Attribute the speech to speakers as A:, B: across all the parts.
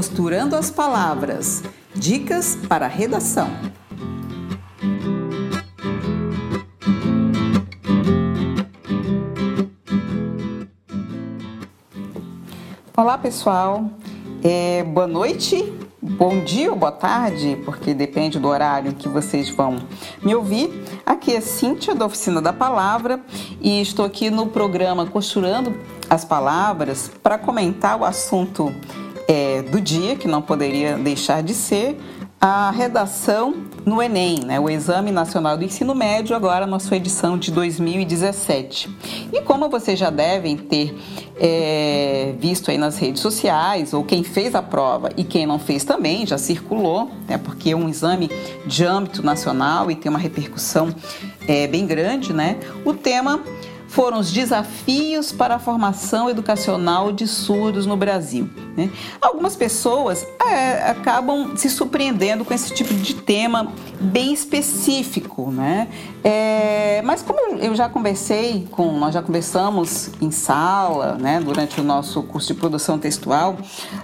A: Costurando as Palavras Dicas para Redação. Olá, pessoal. É, boa noite, bom dia ou boa tarde, porque depende do horário que vocês vão me ouvir. Aqui é Cíntia da Oficina da Palavra e estou aqui no programa Costurando as Palavras para comentar o assunto é, do dia, que não poderia deixar de ser a redação no Enem, né, o Exame Nacional do Ensino Médio, agora na sua edição de 2017. E como vocês já devem ter é, visto aí nas redes sociais, ou quem fez a prova e quem não fez também, já circulou, né, porque é um exame de âmbito nacional e tem uma repercussão é, bem grande, né? O tema foram os desafios para a formação educacional de surdos no Brasil. Né? Algumas pessoas é, acabam se surpreendendo com esse tipo de tema bem específico, né? É, mas como eu já conversei com, nós já conversamos em sala, né, durante o nosso curso de produção textual,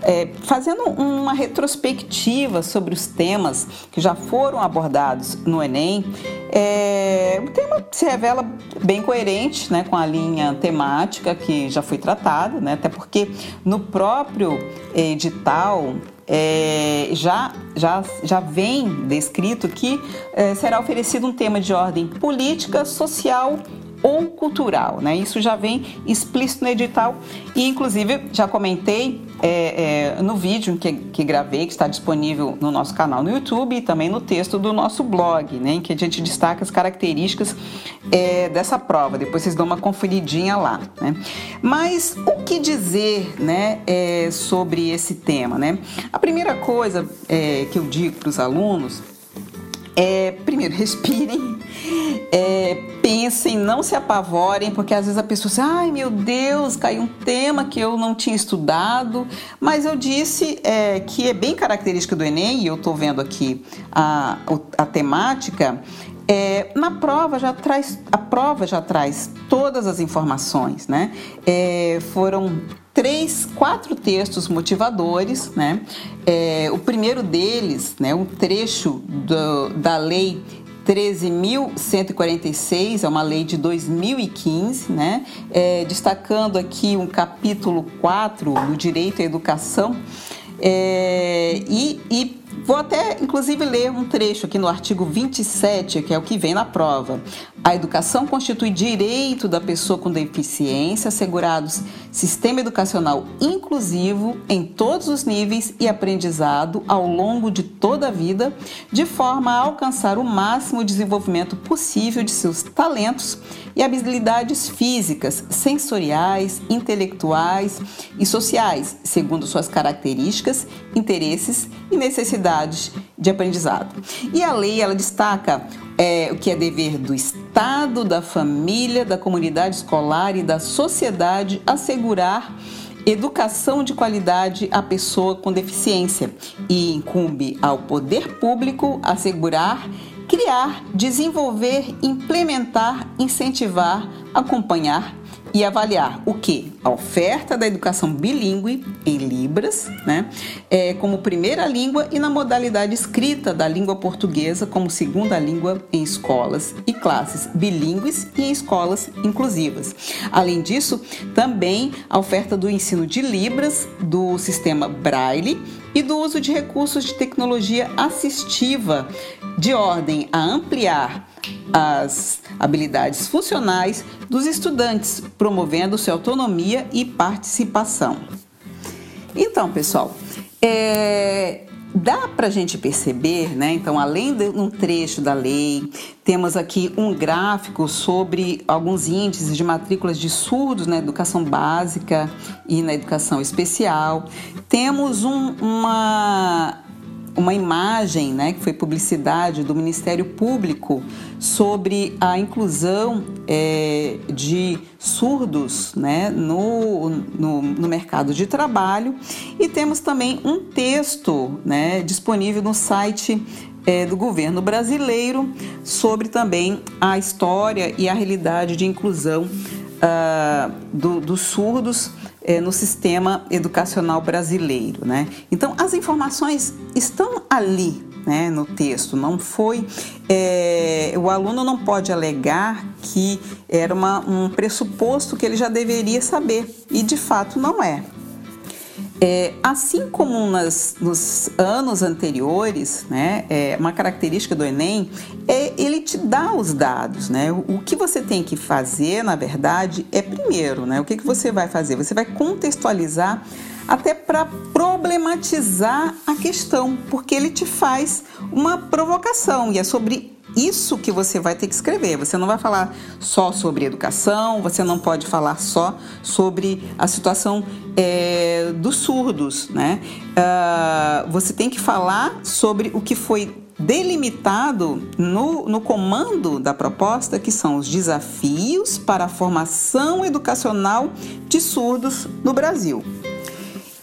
A: é, fazendo uma retrospectiva sobre os temas que já foram abordados no Enem, é, o tema se revela bem coerente, né, com a linha temática que já foi tratada, né, até porque no próprio edital é, já, já, já vem descrito que é, será oferecido um tema de ordem política, social ou cultural, né? Isso já vem explícito no edital e, inclusive, já comentei é, é, no vídeo que, que gravei, que está disponível no nosso canal no YouTube e também no texto do nosso blog, né? Em que a gente destaca as características é, dessa prova. Depois vocês dão uma conferidinha lá, né? Mas o que dizer, né, é, sobre esse tema, né? A primeira coisa é, que eu digo para os alunos é, primeiro, respirem, é, pensem, não se apavorem, porque às vezes a pessoa diz, ai meu Deus, caiu um tema que eu não tinha estudado, mas eu disse é, que é bem característica do Enem, e eu estou vendo aqui a, a temática, é, na prova já traz, a prova já traz todas as informações, né? É, foram três, quatro textos motivadores, né? É, o primeiro deles, né, um trecho do, da lei 13.146, é uma lei de 2015, né? É, destacando aqui um capítulo 4 do direito à educação. É, e, e Vou até, inclusive, ler um trecho aqui no artigo 27, que é o que vem na prova. A educação constitui direito da pessoa com deficiência, assegurados sistema educacional inclusivo em todos os níveis e aprendizado ao longo de toda a vida, de forma a alcançar o máximo desenvolvimento possível de seus talentos e habilidades físicas, sensoriais, intelectuais e sociais, segundo suas características, interesses e necessidades de aprendizado. E a lei ela destaca é, o que é dever do Estado, da família, da comunidade escolar e da sociedade assegurar educação de qualidade à pessoa com deficiência e incumbe ao poder público assegurar criar, desenvolver, implementar, incentivar, acompanhar e avaliar o que? A oferta da educação bilíngue em Libras, né, é, como primeira língua e na modalidade escrita da língua portuguesa como segunda língua em escolas e classes bilíngues e em escolas inclusivas. Além disso, também a oferta do ensino de Libras, do sistema Braille e do uso de recursos de tecnologia assistiva de ordem a ampliar as habilidades funcionais dos estudantes, promovendo sua autonomia e participação. Então, pessoal, é, dá para a gente perceber, né? Então, além de um trecho da lei, temos aqui um gráfico sobre alguns índices de matrículas de surdos na educação básica e na educação especial. Temos um, uma uma imagem, né, que foi publicidade do Ministério Público sobre a inclusão é, de surdos né, no, no, no, mercado de trabalho. E temos também um texto né, disponível no site é, do governo brasileiro sobre também a história e a realidade de inclusão uh, do, dos surdos é, no sistema educacional brasileiro. Né? Então, as informações estão ali né, no texto. Não foi. É, o aluno não pode alegar que era uma, um pressuposto que ele já deveria saber, e de fato não é. É, assim como nas, nos anos anteriores, né, é, uma característica do Enem é ele te dá os dados. Né? O, o que você tem que fazer, na verdade, é primeiro, né, o que, que você vai fazer? Você vai contextualizar até para problematizar a questão, porque ele te faz uma provocação e é sobre isso que você vai ter que escrever. Você não vai falar só sobre educação, você não pode falar só sobre a situação é, dos surdos, né? Uh, você tem que falar sobre o que foi delimitado no, no comando da proposta, que são os desafios para a formação educacional de surdos no Brasil.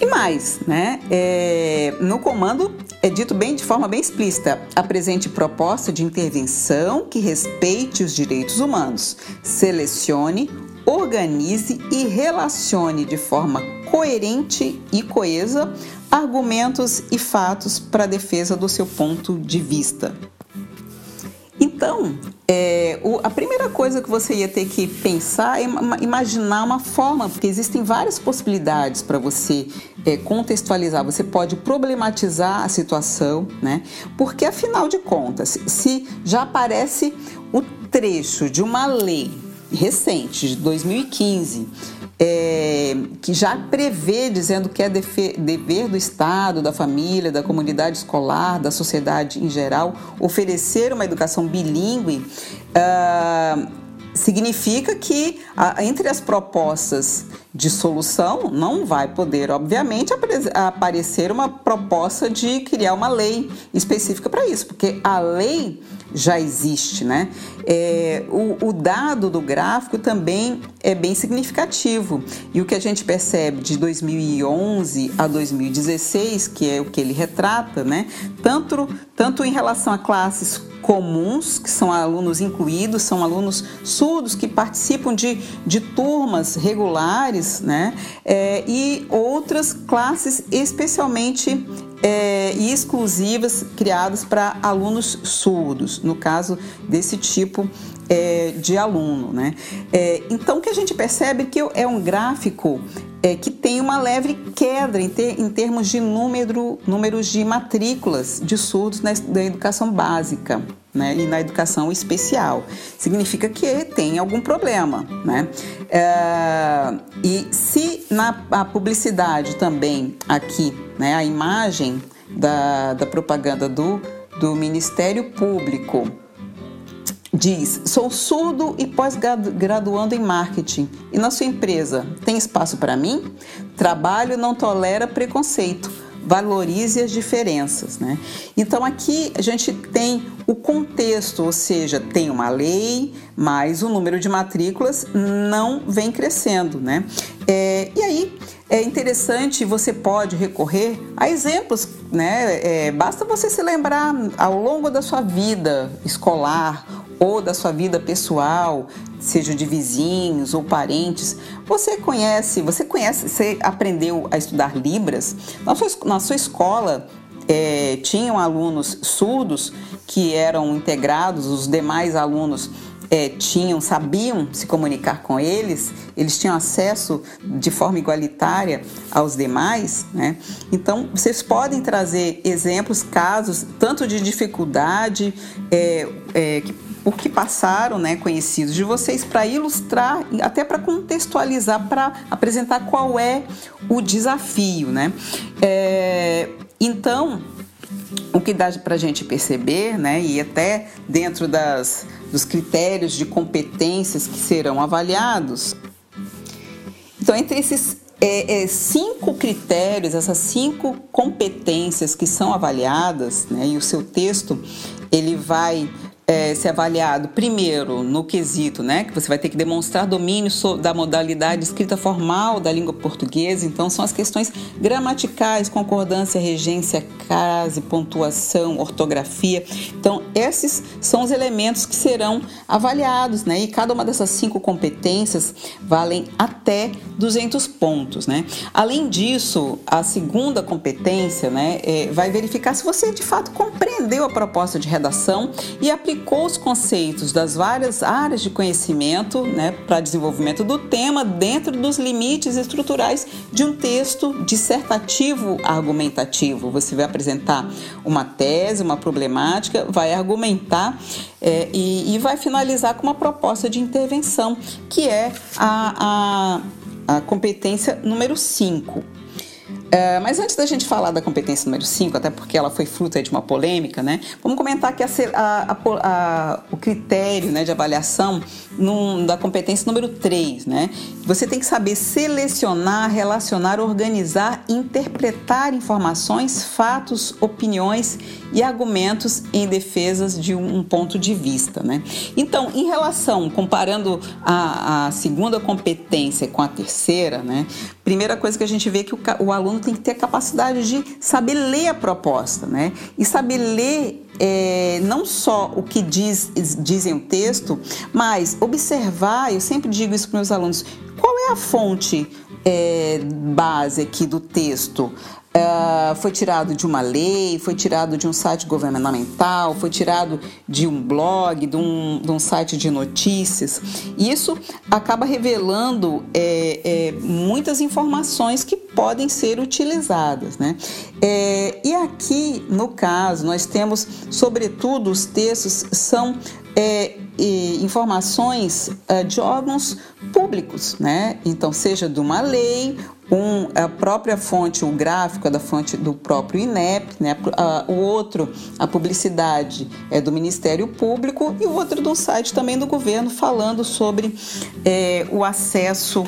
A: E mais, né? É, no comando é dito bem de forma bem explícita: apresente proposta de intervenção que respeite os direitos humanos, selecione, organize e relacione de forma coerente e coesa argumentos e fatos para defesa do seu ponto de vista. Então, é, o, a primeira coisa que você ia ter que pensar é imaginar uma forma, porque existem várias possibilidades para você é, contextualizar. Você pode problematizar a situação, né? Porque afinal de contas, se já aparece o trecho de uma lei recente, de 2015, é, que já prevê, dizendo que é dever do Estado, da família, da comunidade escolar, da sociedade em geral, oferecer uma educação bilíngue, uh, significa que entre as propostas de solução não vai poder, obviamente, aparecer uma proposta de criar uma lei específica para isso, porque a lei já existe, né? É, o, o, dado do gráfico também é bem significativo e o que a gente percebe de 2011 a 2016, que é o que ele retrata, né? Tanto, tanto em relação a classes comuns, que são alunos incluídos, são alunos surdos que participam de, de turmas regulares, né? É, e outras classes especialmente é, e exclusivas criadas para alunos surdos, no caso desse tipo é, de aluno. Né? É, então, o que a gente percebe é que é um gráfico é, que tem uma leve queda em, ter, em termos de número, números de matrículas de surdos na, na educação básica. Né, e na educação especial. Significa que tem algum problema. Né? É, e se na publicidade também, aqui, né, a imagem da, da propaganda do, do Ministério Público diz: Sou surdo e pós-graduando em marketing. E na sua empresa, tem espaço para mim? Trabalho não tolera preconceito. Valorize as diferenças, né? Então aqui a gente tem o contexto, ou seja, tem uma lei, mas o número de matrículas não vem crescendo, né? É, e aí é interessante, você pode recorrer a exemplos, né? É, basta você se lembrar ao longo da sua vida escolar ou da sua vida pessoal, seja de vizinhos ou parentes, você conhece, você conhece, você aprendeu a estudar Libras? Na sua, na sua escola é, tinham alunos surdos que eram integrados, os demais alunos é, tinham, sabiam se comunicar com eles, eles tinham acesso de forma igualitária aos demais, né? Então, vocês podem trazer exemplos, casos, tanto de dificuldade, é, é, que por que passaram, né, conhecidos de vocês, para ilustrar, até para contextualizar, para apresentar qual é o desafio, né? É, então, o que dá para a gente perceber, né, e até dentro das, dos critérios de competências que serão avaliados, então, entre esses é, é, cinco critérios, essas cinco competências que são avaliadas, né, e o seu texto ele vai é, ser avaliado primeiro no quesito, né, que você vai ter que demonstrar domínio da modalidade escrita formal da língua portuguesa. Então, são as questões gramaticais, concordância, regência, crase, pontuação, ortografia. Então, esses são os elementos que serão avaliados, né? E cada uma dessas cinco competências valem até 200 pontos, né? Além disso, a segunda competência, né, é, vai verificar se você de fato compreendeu a proposta de redação e aplicou os conceitos das várias áreas de conhecimento, né, para desenvolvimento do tema dentro dos limites estruturais de um texto dissertativo argumentativo. Você vai apresentar uma tese, uma problemática, vai argumentar é, e, e, vai finalizar com uma proposta de intervenção, que é a, a, a competência número 5. É, mas antes da gente falar da competência número 5, até porque ela foi fruto de uma polêmica, né? Vamos comentar que a, a, a, o critério né, de avaliação num, da competência número 3, né? Você tem que saber selecionar, relacionar, organizar, interpretar informações, fatos, opiniões e argumentos em defesas de um, ponto de vista, né? Então, em relação, comparando a, a segunda competência com a terceira, né? Primeira coisa que a gente vê é que o, o aluno aluno tem que ter a capacidade de saber ler a proposta, né? E saber ler é, não só o que diz, dizem o texto, mas observar, eu sempre digo isso para meus alunos, qual é a fonte é, base aqui do texto? Uh, foi tirado de uma lei, foi tirado de um site governamental, foi tirado de um blog, de um, de um site de notícias. Isso acaba revelando é, é, muitas informações que podem ser utilizadas. Né? É, e aqui, no caso, nós temos, sobretudo, os textos são é, informações é, de órgãos públicos, né? Então, seja de uma lei um, a própria fonte, o gráfico é da fonte do próprio INEP, né? o outro, a publicidade é do Ministério Público e o outro do site também do governo falando sobre é, o acesso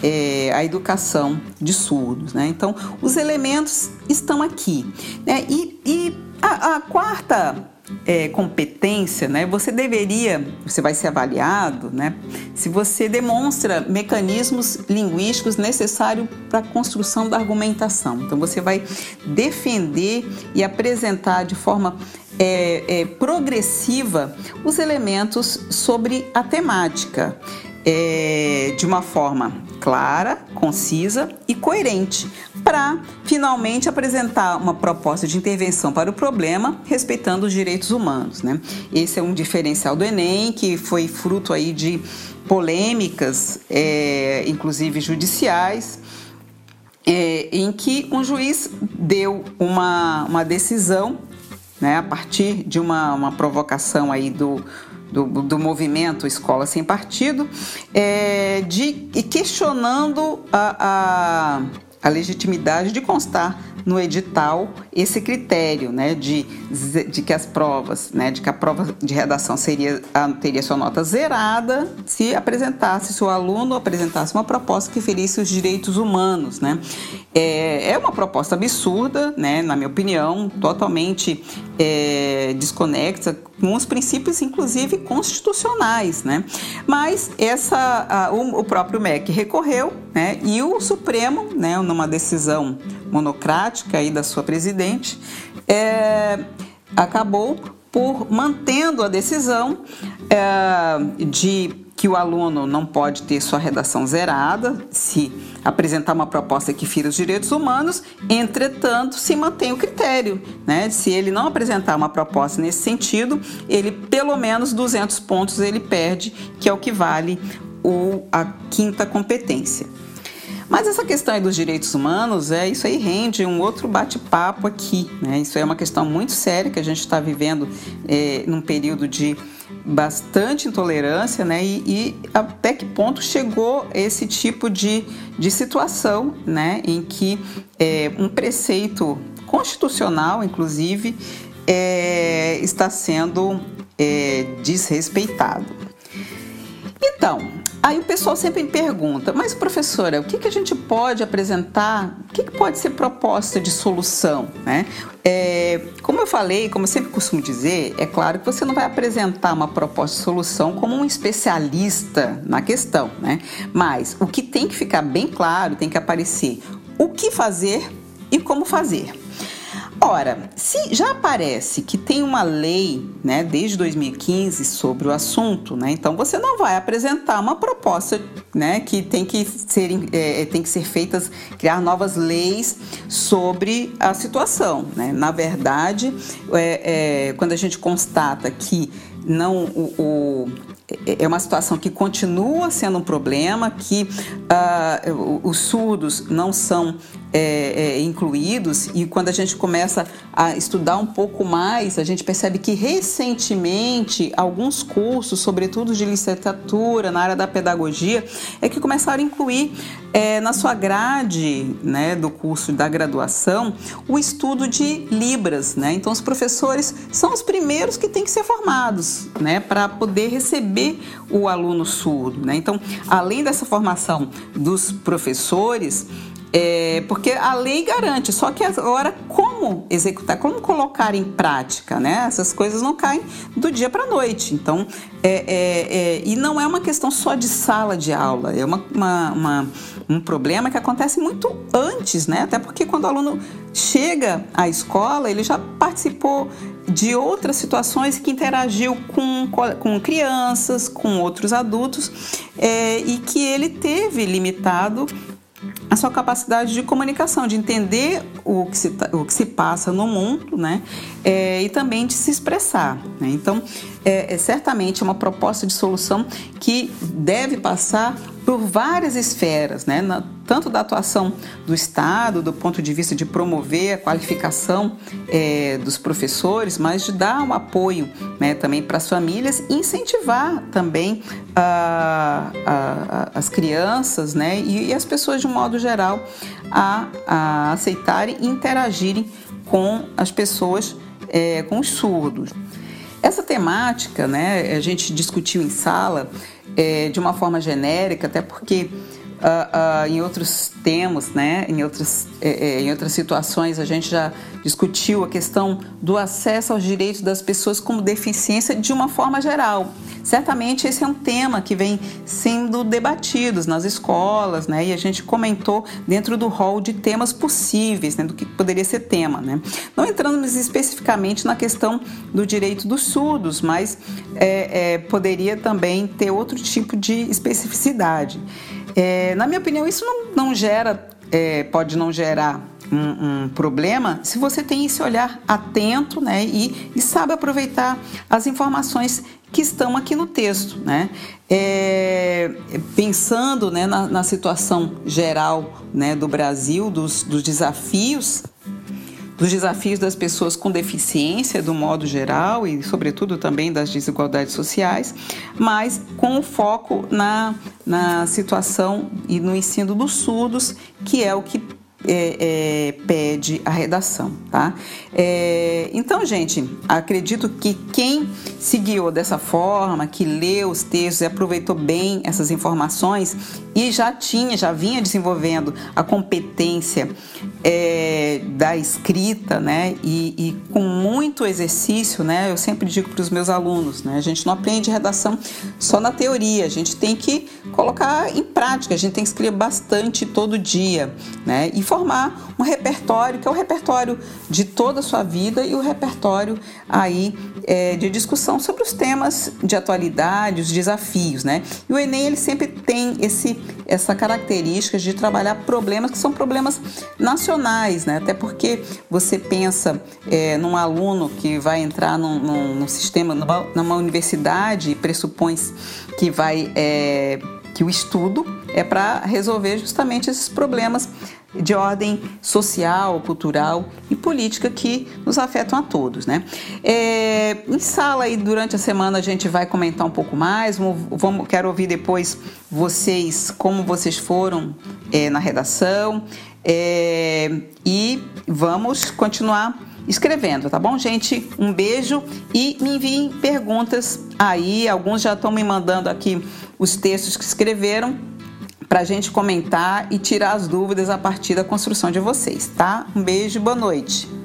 A: é, à educação de surdos. Né? Então, os elementos estão aqui. Né? E, e a, a quarta é, competência, né, você deveria, você vai ser avaliado, né, se você demonstra mecanismos linguísticos necessários para a construção da argumentação. Então, você vai defender e apresentar de forma é, é, progressiva os elementos sobre a temática é, de uma forma clara, concisa e coerente, para finalmente apresentar uma proposta de intervenção para o problema, respeitando os direitos humanos. Né? Esse é um diferencial do Enem que foi fruto aí de polêmicas, é, inclusive judiciais. É, em que um juiz deu uma, uma decisão né, a partir de uma, uma provocação aí do, do, do movimento Escola Sem Partido, é, de, questionando a, a, a legitimidade de constar no edital esse critério né, de, de que as provas, né, de que a prova de redação seria, teria sua nota zerada se apresentasse, se o aluno apresentasse uma proposta que ferisse os direitos humanos. Né? É, é uma proposta absurda, né, na minha opinião, totalmente é, desconexa os princípios, inclusive constitucionais, né? Mas essa, a, o, o, próprio MEC recorreu, né? E o Supremo, né, numa decisão monocrática aí da sua presidente, é, acabou por mantendo a decisão é, de que o aluno não pode ter sua redação zerada se apresentar uma proposta que fira os direitos humanos, entretanto, se mantém o critério, né? Se ele não apresentar uma proposta nesse sentido, ele pelo menos 200 pontos ele perde, que é o que vale o, a quinta competência. Mas essa questão dos direitos humanos, é isso aí rende um outro bate-papo aqui. Né? Isso é uma questão muito séria que a gente está vivendo é, num período de bastante intolerância, né? E, e, até que ponto chegou esse tipo de, de situação, né? Em que é, um preceito constitucional, inclusive, é, está sendo é, desrespeitado. Então, Aí o pessoal sempre me pergunta, mas professora, o que, que a gente pode apresentar? O que, que pode ser proposta de solução? Né? É, como eu falei, como eu sempre costumo dizer, é claro que você não vai apresentar uma proposta de solução como um especialista na questão, né? Mas o que tem que ficar bem claro, tem que aparecer o que fazer e como fazer. Ora, se já aparece que tem uma lei, né, desde 2015 sobre o assunto, né, então você não vai apresentar uma proposta, né, que tem que ser, é, é, tem que ser feitas, criar novas leis sobre a situação, né. Na verdade, é, é, quando a gente constata que não o, o é, uma situação que continua sendo um problema, que uh, os surdos não são é, é, incluídos e quando a gente começa a estudar um pouco mais, a gente percebe que recentemente alguns cursos, sobretudo de licenciatura na área da pedagogia, é que começaram a incluir é, na sua grade né, do curso da graduação o estudo de Libras. Né? Então, os professores são os primeiros que têm que ser formados né, para poder receber o aluno surdo. Né? Então, além dessa formação dos professores, é, porque a lei garante, só que agora como executar, como colocar em prática, né? Essas coisas não caem do dia para a noite. Então, é, é, é, e não é uma questão só de sala de aula, é uma, uma, uma, um problema que acontece muito antes, né? Até porque quando o aluno chega à escola, ele já participou de outras situações que interagiu com, com crianças, com outros adultos, é, e que ele teve limitado a sua capacidade de comunicação, de entender o que se, o que se passa no mundo, né? É, e também de se expressar. Né? Então, é, é certamente uma proposta de solução que deve passar por várias esferas, né? Na, tanto da atuação do Estado, do ponto de vista de promover a qualificação é, dos professores, mas de dar um apoio né, também para as famílias e incentivar também a, a, a, as crianças né, e, e, as pessoas de um modo geral a, aceitarem e interagirem com as pessoas, é, com os surdos. Essa temática, né, a gente discutiu em sala é, de uma forma genérica, até porque uh, uh, em outros temas, né, em, outras, é, é, em outras situações, a gente já discutiu a questão do acesso aos direitos das pessoas com deficiência de uma forma geral. Certamente esse é um tema que vem sendo debatido nas escolas, né, e a gente comentou dentro do rol de temas possíveis, né, do que poderia ser tema. Né. Não entrando especificamente na questão do direito dos surdos, mas é, poderia também ter outro tipo de especificidade. É, na minha opinião, isso não, não gera, é, pode não gerar um, um, problema se você tem esse olhar atento né, e, e sabe aproveitar as informações que estão aqui no texto. Né? É, pensando né, na, na, situação geral né, do Brasil, dos, dos desafios dos desafios das pessoas com deficiência, do modo geral, e, sobretudo, também das desigualdades sociais, mas com foco na, na situação e no ensino dos surdos, que é o que é, é, pede a redação, tá? É, então, gente, acredito que quem se guiou dessa forma, que leu os textos e aproveitou bem essas informações e já tinha, já vinha desenvolvendo a competência é, da escrita, né? E, e, com muito exercício, né? Eu sempre digo para os meus alunos, né? A gente não aprende redação só na teoria, a gente tem que colocar em prática, a gente tem que escrever bastante todo dia, né? E formar um repertório, que é o repertório de toda a sua vida e o repertório aí é, de discussão sobre os temas de atualidade, os desafios, né? E o Enem ele sempre tem esse, essa característica de trabalhar problemas que são problemas nacionais, né? Até porque você pensa é, num aluno que vai entrar num, num, num sistema, numa, numa, universidade e pressupõe que vai é, que o estudo é para resolver justamente esses problemas de ordem social, cultural e política que nos afetam a todos, né? É, em sala aí durante a semana a gente vai comentar um pouco mais. Vamos, quero ouvir depois vocês como vocês foram é, na redação é, e vamos continuar escrevendo, tá bom, gente? Um beijo e me enviem perguntas aí. Alguns já estão me mandando aqui os textos que escreveram para a gente comentar e tirar as dúvidas a partir da construção de vocês, tá? Um beijo, boa noite.